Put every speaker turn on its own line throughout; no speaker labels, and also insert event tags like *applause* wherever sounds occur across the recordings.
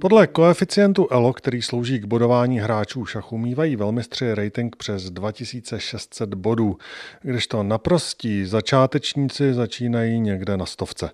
Podle koeficientu ELO, který slouží k bodování hráčů šachu, mývají velmistři rating přes 2600 bodů, kdežto naprostí začátečníci začínají někde na stovce.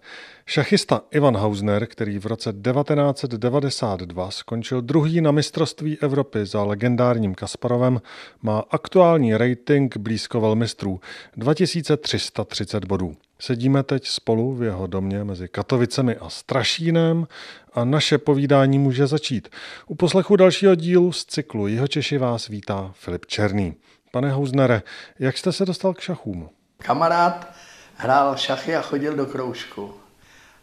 Šachista Ivan Hausner, který v roce 1992 skončil druhý na mistrovství Evropy za legendárním Kasparovem, má aktuální rating blízko velmistrů 2330 bodů. Sedíme teď spolu v jeho domě mezi Katovicemi a Strašínem a naše povídání může začít. U poslechu dalšího dílu z cyklu Jihočeši vás vítá Filip Černý. Pane Houznere, jak jste se dostal k šachům?
Kamarád hrál šachy a chodil do kroužku.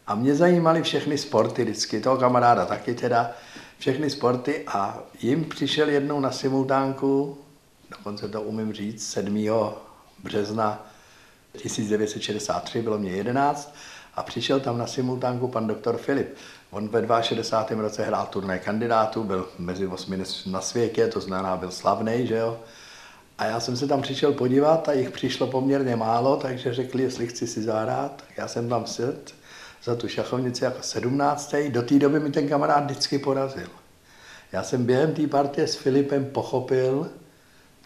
A mě zajímaly všechny sporty vždycky, toho kamaráda taky teda, všechny sporty a jim přišel jednou na simultánku, dokonce to umím říct, 7. března 1963, bylo mě 11, a přišel tam na simultánku pan doktor Filip. On ve 62. roce hrál turnaj kandidátů, byl mezi osmi na světě, to znamená byl slavný, že jo. A já jsem se tam přišel podívat a jich přišlo poměrně málo, takže řekli, jestli chci si zahrát. Já jsem tam sedl za tu šachovnici jako 17. Do té doby mi ten kamarád vždycky porazil. Já jsem během té partie s Filipem pochopil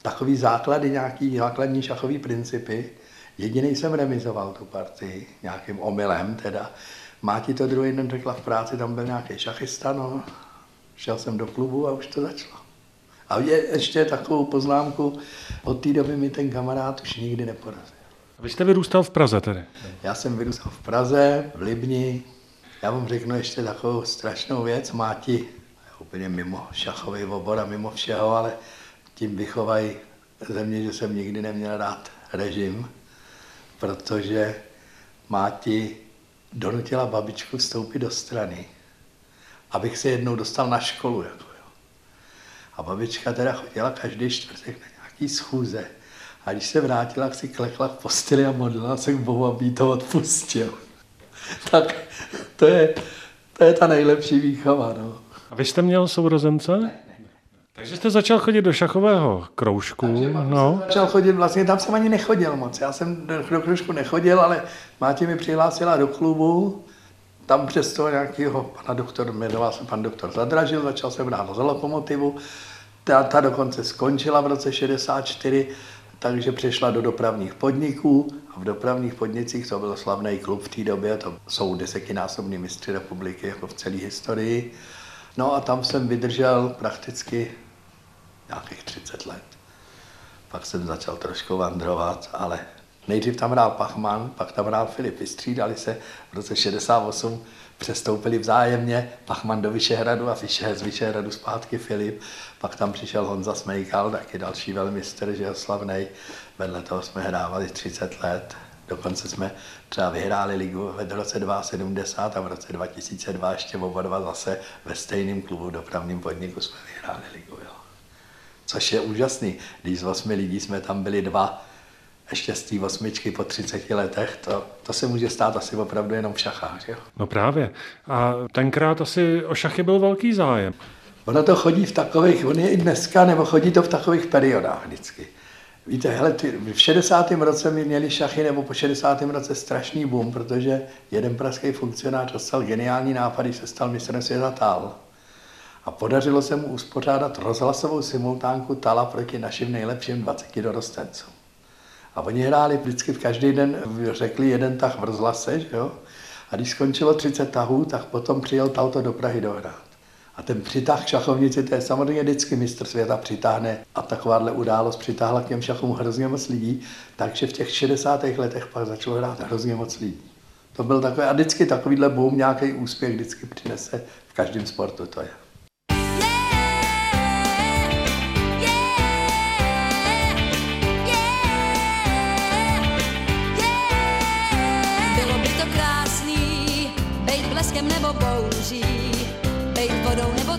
takový základy, nějaký základní šachový principy. Jediný jsem remizoval tu partii, nějakým omylem teda. Máti to druhý den řekla v práci, tam byl nějaký šachista, no. Šel jsem do klubu a už to začalo. A je ještě takovou poznámku, od té doby mi ten kamarád už nikdy neporazil.
Vy jste vyrůstal v Praze tedy?
Já jsem vyrůstal v Praze, v Libni. Já vám řeknu ještě takovou strašnou věc. Máti úplně mimo šachový obor a mimo všeho, ale tím vychovají země, že jsem nikdy neměl rád režim, protože Máti donutila babičku vstoupit do strany, abych se jednou dostal na školu. Jako jo. A babička teda chodila každý čtvrtek na nějaký schůze. A když se vrátila, si klekla v posteli a modlila se k Bohu, aby to odpustil. *laughs* tak to je, to je ta nejlepší výchova. No.
A vy jste měl sourozence? Takže jste začal chodit do šachového kroužku.
no. začal chodit, vlastně tam jsem ani nechodil moc. Já jsem do, do kroužku nechodil, ale Máte mi přihlásila do klubu, tam přes toho nějakého pana doktor, jmenoval se pan doktor Zadražil, začal jsem hrát za lokomotivu. Ta, ta dokonce skončila v roce 64 takže přešla do dopravních podniků a v dopravních podnicích to byl slavný klub v té době, to jsou desetinásobní mistři republiky jako v celé historii. No a tam jsem vydržel prakticky nějakých 30 let. Pak jsem začal trošku vandrovat, ale nejdřív tam hrál Pachman, pak tam hrál Filip, vystřídali se v roce 68 přestoupili vzájemně, Pachman do Vyšehradu a Fischer z Vyšehradu zpátky Filip. Pak tam přišel Honza Smejkal, taky další velmistr, že slavnej. Vedle toho jsme hrávali 30 let. Dokonce jsme třeba vyhráli ligu v roce 2070 a v roce 2002 ještě oba dva zase ve stejném klubu dopravním podniku jsme vyhráli ligu. Jo. Což je úžasný. Když z osmi lidí jsme tam byli dva, ještě z té osmičky po 30 letech, to, to se může stát asi opravdu jenom v šachách. Jo?
No právě. A tenkrát asi o šachy byl velký zájem.
Ono to chodí v takových, on je i dneska, nebo chodí to v takových periodách vždycky. Víte, hele, ty, v 60. roce mi měli šachy, nebo po 60. roce strašný boom, protože jeden pražský funkcionář dostal geniální nápad, když se stal mistrem světa Tal. A podařilo se mu uspořádat rozhlasovou simultánku Tala proti našim nejlepším 20 dorostencům. A oni hráli vždycky v každý den, řekli jeden tah v rozhlase, že jo? A když skončilo 30 tahů, tak potom přijel auto do Prahy dohrát. A ten přitah k šachovnici, to je samozřejmě vždycky mistr světa přitáhne a takováhle událost přitáhla k těm šachům hrozně moc lidí, takže v těch 60. letech pak začalo hrát hrozně moc lidí. To byl takový, a vždycky takovýhle boom, nějaký úspěch vždycky přinese v každém sportu, to je.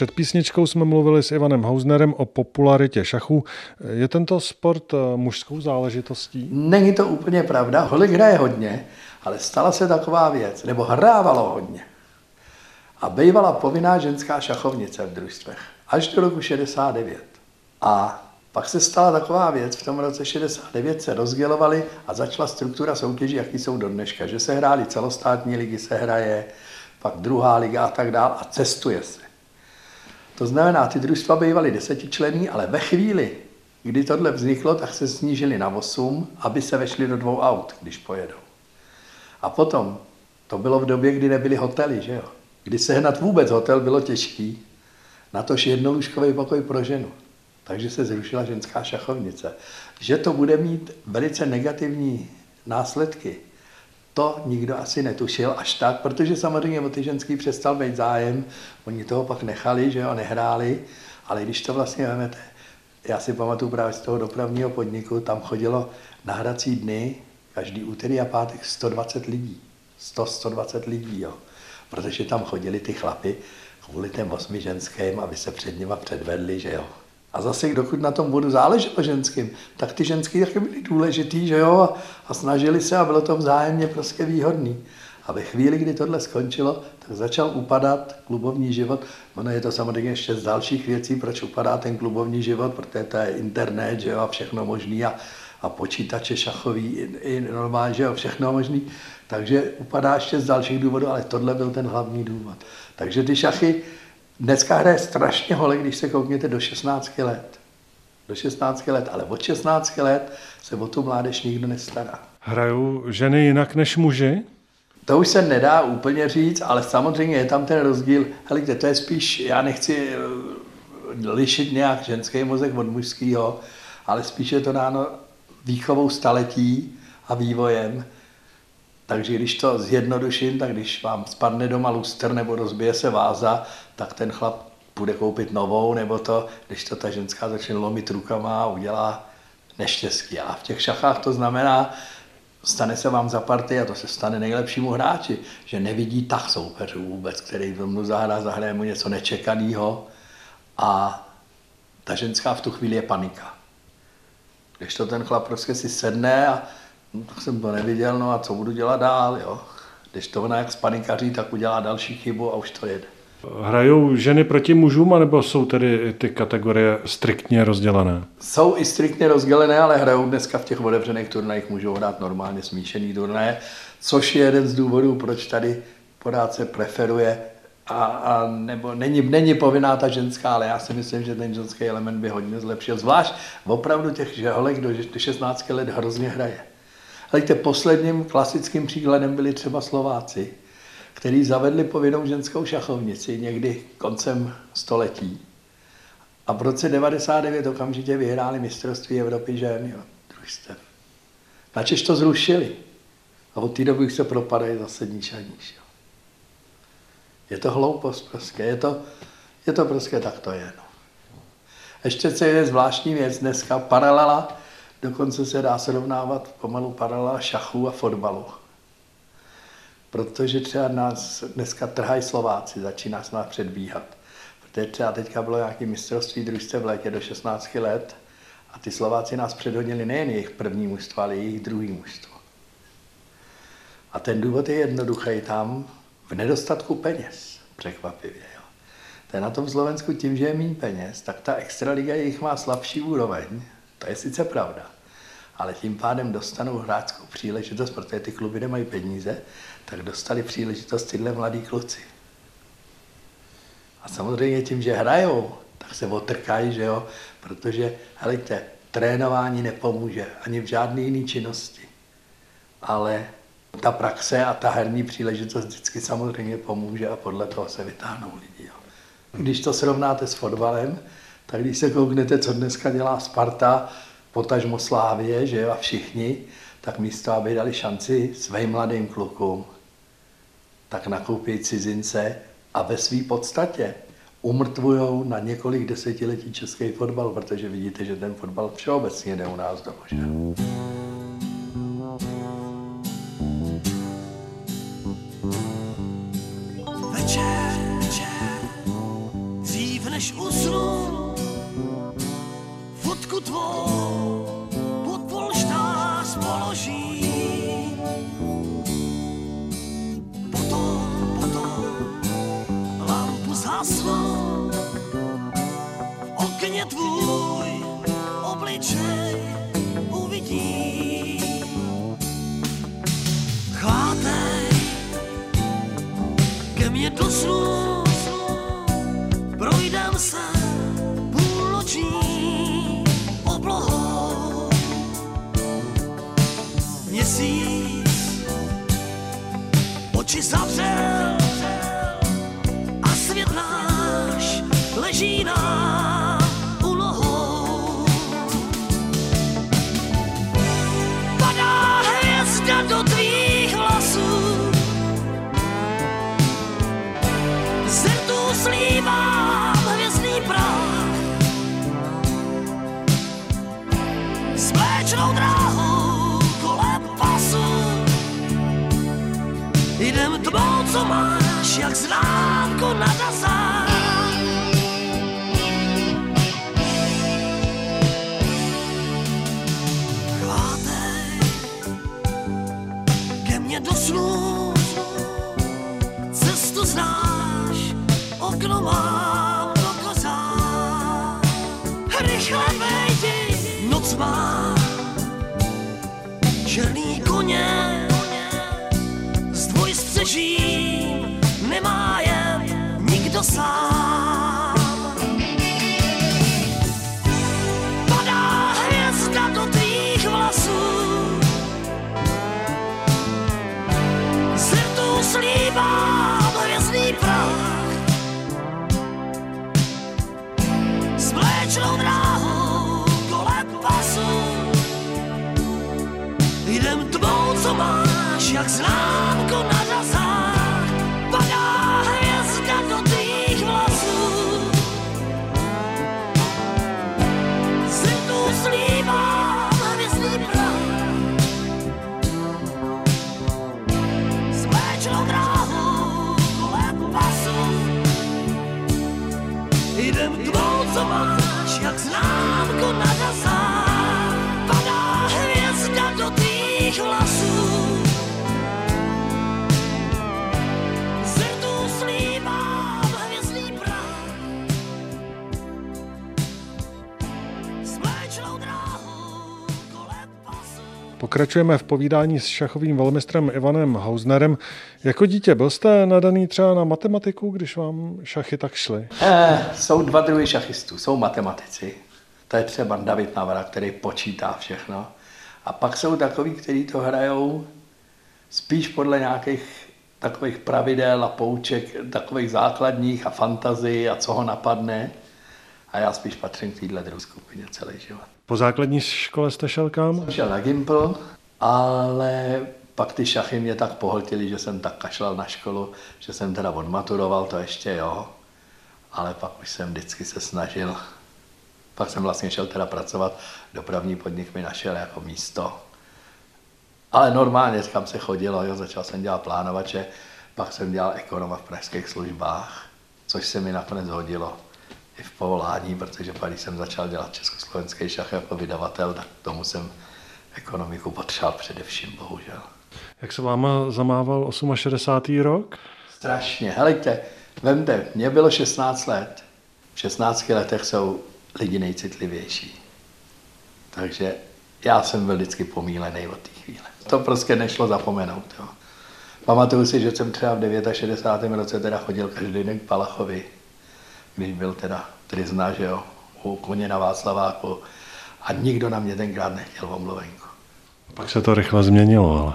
Před písničkou jsme mluvili s Ivanem Hausnerem o popularitě šachu. Je tento sport eh, mužskou záležitostí?
Není to úplně pravda, holek hraje hodně, ale stala se taková věc, nebo hrávalo hodně. A bývala povinná ženská šachovnice v družstvech až do roku 69. A pak se stala taková věc, v tom roce 69 se rozdělovali a začala struktura soutěží, jaký jsou do dneška, že se hrály celostátní ligy, se hraje, pak druhá liga a tak dál a cestuje se. To znamená, ty družstva bývaly desetičlený, ale ve chvíli, kdy tohle vzniklo, tak se snížili na 8, aby se vešli do dvou aut, když pojedou. A potom, to bylo v době, kdy nebyly hotely, že jo? Kdy sehnat vůbec hotel bylo těžký, natož jednolůžkový pokoj pro ženu. Takže se zrušila ženská šachovnice. Že to bude mít velice negativní následky, to nikdo asi netušil až tak, protože samozřejmě o ty ženský přestal být zájem, oni toho pak nechali, že jo, nehráli, ale když to vlastně vezmete, já si pamatuju právě z toho dopravního podniku, tam chodilo na hrací dny, každý úterý a pátek 120 lidí. 100-120 lidí, jo. Protože tam chodili ty chlapy kvůli těm osmi ženským, aby se před nima předvedli, že jo. A zase, dokud na tom budu záleželo ženským, tak ty ženský taky byly důležitý, že jo, a, snažili se a bylo to vzájemně prostě výhodný. A ve chvíli, kdy tohle skončilo, tak začal upadat klubovní život. Ono je to samozřejmě ještě z dalších věcí, proč upadá ten klubovní život, protože to je internet, že jo, a všechno možný a, a počítače šachový, i, i normálně, že jo, všechno možný. Takže upadá ještě z dalších důvodů, ale tohle byl ten hlavní důvod. Takže ty šachy, dneska hraje strašně hole, když se koukněte do 16 let. Do 16 let, ale od 16 let se o tu mládež nikdo nestará.
Hrajou ženy jinak než muži?
To už se nedá úplně říct, ale samozřejmě je tam ten rozdíl. Hele, to je spíš, já nechci eh, lišit nějak ženský mozek od mužského, ale spíš je to dáno výchovou staletí a vývojem. Takže když to zjednoduším, tak když vám spadne doma lustr nebo rozbije se váza, tak ten chlap bude koupit novou, nebo to, když to ta ženská začne lomit rukama a udělá neštěstí. A v těch šachách to znamená, stane se vám za party a to se stane nejlepšímu hráči, že nevidí tah soupeřů vůbec, který mu zahrá, zahraje mu něco nečekaného a ta ženská v tu chvíli je panika. Když to ten chlap prostě si sedne a no, tak jsem to neviděl, no a co budu dělat dál, jo. Když to ona jak spanikaří, tak udělá další chybu a už to jede.
Hrajou ženy proti mužům, anebo jsou tedy ty kategorie striktně rozdělené?
Jsou i striktně rozdělené, ale hrajou dneska v těch otevřených turnajích, můžou hrát normálně smíšený turnaje, což je jeden z důvodů, proč tady pořád se preferuje a, a nebo není, není povinná ta ženská, ale já si myslím, že ten ženský element by hodně zlepšil. Zvlášť opravdu těch žeholek do 16 let hrozně hraje. Hleďte, posledním klasickým příkladem byli třeba Slováci, který zavedli povinnou ženskou šachovnici někdy koncem století. A v roce 99 okamžitě vyhráli mistrovství Evropy žen, jo, družstev. Načež to zrušili. A od té doby se propadají zase níž a níž. Jo. Je to hloupost prostě, je to, je to prostě tak to je. No. Ještě co je zvláštní věc dneska, paralela, dokonce se dá srovnávat pomalu paralela šachu a fotbalu. Protože třeba nás dneska trhají Slováci, začíná se nás předbíhat. Protože třeba teďka bylo nějaké mistrovství družstev v létě do 16 let a ty Slováci nás předhodili nejen jejich první mužstvo, ale i jejich druhý mužstvo. A ten důvod je jednoduchý tam v nedostatku peněz, překvapivě. Jo. To je na tom Slovensku tím, že je méně peněz, tak ta extraliga jejich má slabší úroveň, to je sice pravda, ale tím pádem dostanou hráčskou příležitost, protože ty kluby nemají peníze, tak dostali příležitost tyhle mladí kluci. A samozřejmě tím, že hrajou, tak se otrkají, že jo, protože, helejte, trénování nepomůže ani v žádné jiné činnosti. Ale ta praxe a ta herní příležitost vždycky samozřejmě pomůže a podle toho se vytáhnou lidi. Jo. Když to srovnáte s fotbalem, tak když se kouknete, co dneska dělá Sparta, potažmo Slávě, že jo, a všichni, tak místo, aby dali šanci svým mladým klukům, tak nakoupí cizince a ve své podstatě umrtvujou na několik desetiletí český fotbal, protože vidíte, že ten fotbal všeobecně jde u nás. Že?
そ。Co máš, jak známko na dazách Chvátej ke mně do snů cestu znáš, okno mám do kozá. Rychle vejdi, noc má černý koně, s dvojstřežím nemá jen nikdo sám.
Pokračujeme v povídání s šachovým velmistrem Ivanem Hausnerem. Jako dítě byl jste nadaný třeba na matematiku, když vám šachy tak šly?
Eh, jsou dva druhy šachistů. Jsou matematici. To je třeba David Navara, který počítá všechno. A pak jsou takový, kteří to hrajou spíš podle nějakých takových pravidel a pouček, takových základních a fantazii a co ho napadne. A já spíš patřím k téhle druhé skupině celý život.
Po základní škole jste šel kam?
Šel na Gimpl, ale Pak ty šachy mě tak pohltily, že jsem tak kašlal na školu, že jsem teda odmaturoval, to ještě jo, ale pak už jsem vždycky se snažil. Pak jsem vlastně šel teda pracovat, dopravní podnik mi našel jako místo. Ale normálně, kam se chodilo, jo, začal jsem dělat plánovače, pak jsem dělal ekonoma v pražských službách, což se mi nakonec hodilo i v povolání, protože pak, když jsem začal dělat československý šach jako vydavatel, tak tomu jsem ekonomiku potřeboval především, bohužel.
Jak se váma zamával 68. rok?
Strašně. Helejte, vemte, mě bylo 16 let. V 16 letech jsou lidi nejcitlivější. Takže já jsem byl vždycky pomílený od té chvíle. To prostě nešlo zapomenout. Jo. Pamatuju si, že jsem třeba v 69. roce teda chodil každý den k Palachovi, když byl teda trizna, že jo, u koně na Václaváku a nikdo na mě tenkrát nechtěl omluvenku.
Pak se to rychle změnilo, ale...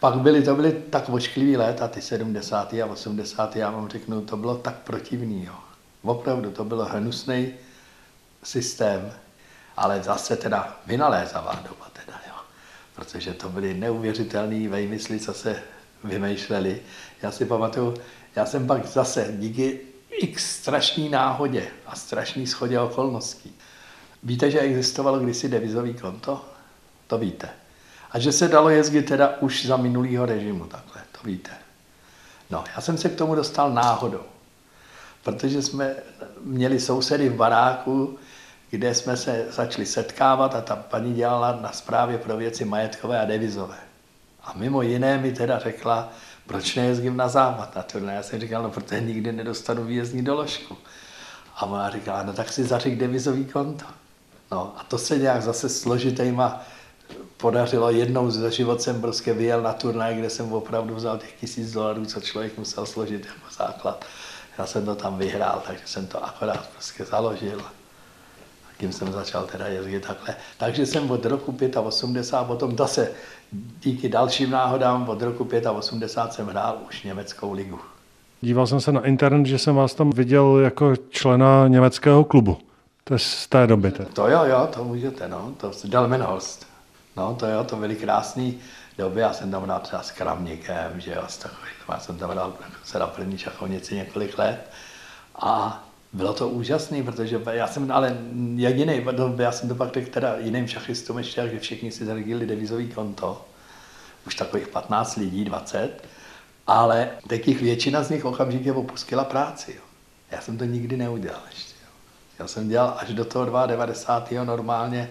Pak byly, to byly tak ošklivý let a ty 70. a 80. já vám řeknu, to bylo tak protivný. Jo. Opravdu to bylo hnusný systém, ale zase teda vynalézavá doba teda, jo. Protože to byly neuvěřitelné vejmysly, co se vymýšleli. Já si pamatuju, já jsem pak zase díky x strašný náhodě a strašný schodě okolností. Víte, že existovalo kdysi devizový konto? To víte. A že se dalo jezdit teda už za minulýho režimu, takhle, to víte. No, já jsem se k tomu dostal náhodou, protože jsme měli sousedy v baráku, kde jsme se začali setkávat a ta paní dělala na správě pro věci majetkové a devizové. A mimo jiné mi teda řekla, proč nejezdím na západ na turné. Já jsem říkal, no protože nikdy nedostanu výjezdní doložku. A ona říkala, no tak si zařik devizový konto. No a to se nějak zase složitýma podařilo. Jednou za život jsem prostě vyjel na turnaj, kde jsem opravdu vzal těch tisíc dolarů, co člověk musel složit jako základ. Já jsem to tam vyhrál, takže jsem to akorát prostě založil. Tím jsem začal teda jezdit takhle. Takže jsem od roku 85, potom zase díky dalším náhodám od roku 85 jsem hrál už německou ligu.
Díval jsem se na internet, že jsem vás tam viděl jako člena německého klubu. To je z té doby. Teď.
To jo, jo, to můžete, no. To je Delmenhorst. No, to jo, to byly krásné doby. Já jsem tam hrál třeba s Kramníkem, že jo, s takovým. Já jsem tam hrál se na první šachovnici několik let. A bylo to úžasné, protože já jsem ale jediný, já jsem to pak řekl teda jiným šachistům ještě, že všichni si zaregili devizový konto. Už takových 15 lidí, 20. Ale takých většina z nich okamžitě opustila práci. Jo. Já jsem to nikdy neudělal ještě. Jo. Já jsem dělal až do toho 92. normálně,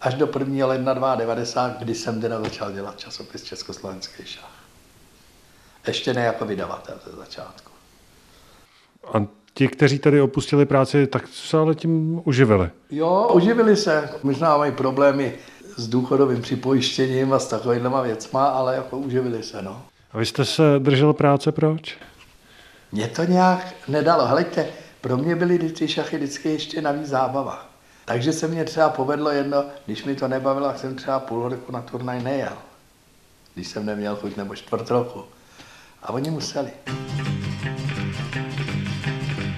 až do 1. ledna 92, kdy jsem teda začal dělat časopis Československý šach. Ještě ne jako vydavatel ze začátku.
A ti, kteří tady opustili práci, tak se ale tím uživili.
Jo, uživili se. Možná mají problémy s důchodovým připojištěním a s takovýhlema věcma, ale jako uživili se, no.
A vy jste se držel práce proč?
Mě to nějak nedalo. Hleďte, pro mě byly ty šachy vždycky ještě navíc zábava. Takže se mě třeba povedlo jedno, když mi to nebavilo, tak jsem třeba půl roku na turnaj nejel. Když jsem neměl chuť nebo čtvrt roku. A oni museli.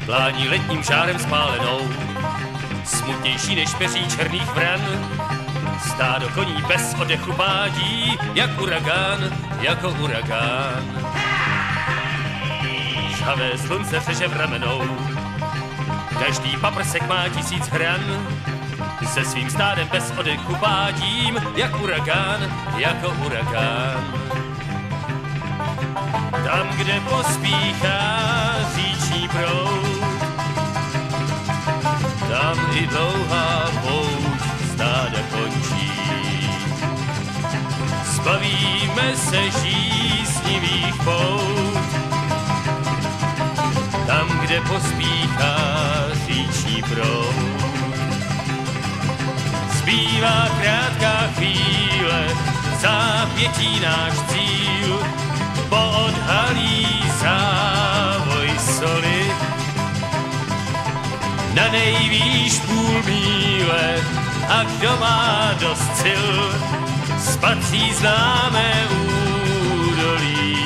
Plání letním žárem spálenou, smutnější než peří černých vran. Stádo koní bez odechu pádí, jak uragán, jako uragán. Žhavé slunce řeže v ramenou, každý paprsek má tisíc hran. Se svým stádem bez odechu pádím, jak uragán, jako uragán. Tam, kde pospíchá říční proud, tam i dlouhá pouť stáda končí. Zbavíme se žíznivých pout, tam, kde pospíchá říční proud. Zbývá krátká chvíle, zápětí náš cíl, poodhalí závoj soli. Na nejvýš půl míle a kdo má dost sil, spatří známé údolí.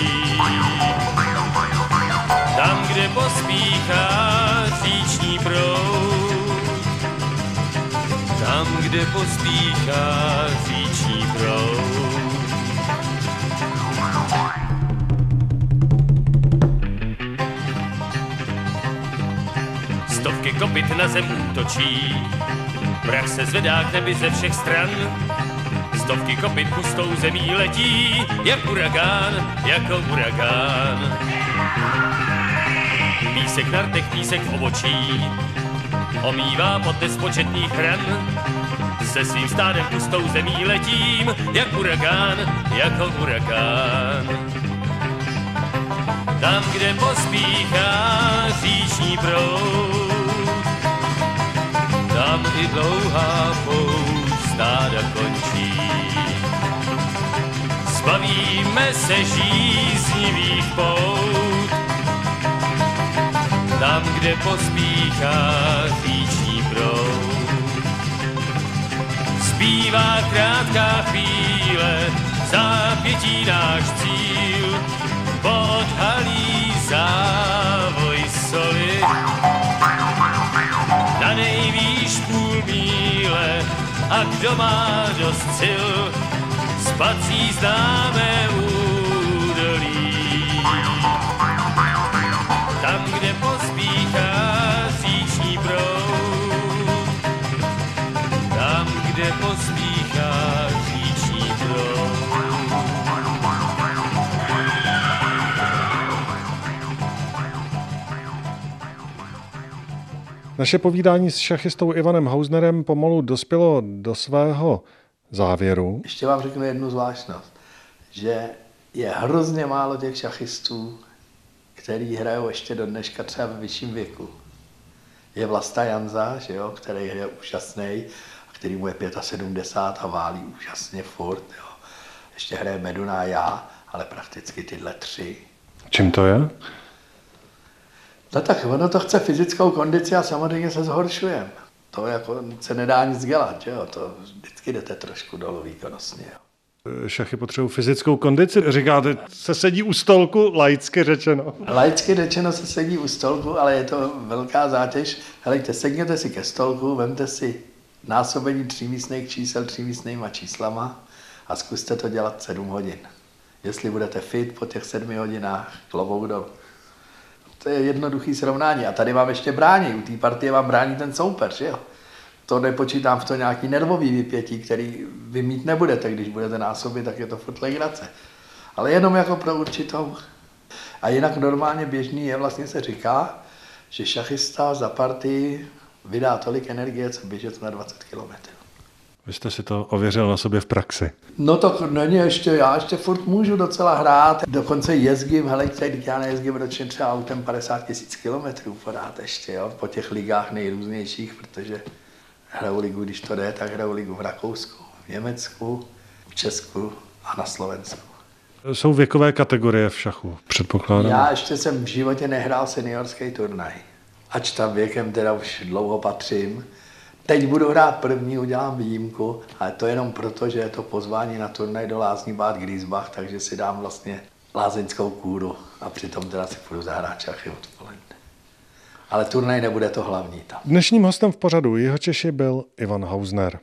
Tam, kde pospíchá říční proud, tam, kde pospíchá říční proud. Stovky kopit na zem útočí, prach se zvedá k nebi ze všech stran. Stovky kopit pustou zemí letí, jak uragán, jako uragán. Písek na rtech, písek v obočí, omývá pod nespočetných hran. Se svým stádem pustou zemí letím, jak uragán, jako uragán. Tam, kde pospíchá říční proud, tam i dlouhá pouť stáda končí. Zbavíme se žíznivých pout, tam, kde pospíchá říční proud. Zbývá krátká chvíle, zápětí náš cíl, podhalí závoj soli. A kdo má dost sil, spací známé údolí.
Naše povídání s šachistou Ivanem Hausnerem pomalu dospělo do svého závěru.
Ještě vám řeknu jednu zvláštnost, že je hrozně málo těch šachistů, který hrajou ještě do dneška třeba ve vyšším věku. Je Vlasta Janza, že jo, který je úžasný, a který mu je 75 a válí úžasně furt. Jo. Ještě hraje Meduna a já, ale prakticky tyhle tři.
Čím to je?
No tak ono to chce fyzickou kondici a samozřejmě se zhoršujeme. To jako se nedá nic dělat, že jo? to vždycky jdete trošku dolů výkonnostně. Jo.
Šachy potřebují fyzickou kondici. Říkáte, se sedí u stolku, laicky řečeno.
Laicky řečeno se sedí u stolku, ale je to velká zátěž. Helejte, sedněte si ke stolku, vemte si násobení třímístných čísel třímístnýma číslama a zkuste to dělat 7 hodin. Jestli budete fit po těch sedmi hodinách, klobouk dolů. To je jednoduchý srovnání. A tady vám ještě brání. U té partie vám brání ten soupeř, jo? To nepočítám v to nějaký nervový vypětí, který vy mít nebudete, když budete násobit, tak je to furt legrace. Ale jenom jako pro určitou. A jinak normálně běžný je, vlastně se říká, že šachista za partii vydá tolik energie, co běžet na 20 kilometrů.
Vy jste si to ověřil na sobě v praxi.
No to není ještě, já ještě furt můžu docela hrát, dokonce jezdím, hele, teď já nejezdím ročně třeba autem 50 tisíc kilometrů pořád ještě, jo, po těch ligách nejrůznějších, protože hraju ligu, když to jde, tak hraju ligu v Rakousku, v Německu, v Česku a na Slovensku.
Jsou věkové kategorie v šachu, předpokládám.
Já ještě jsem v životě nehrál seniorský turnaj. Ač tam věkem teda už dlouho patřím. Teď budu hrát první, udělám výjimku, ale to jenom proto, že je to pozvání na turnaj do Lázní Bad Griesbach, takže si dám vlastně lázeňskou kůru a přitom teda si půjdu zahrát šachy odpoledne. Ale turnaj nebude to hlavní tam.
Dnešním hostem v pořadu Jihočeši byl Ivan Hausner.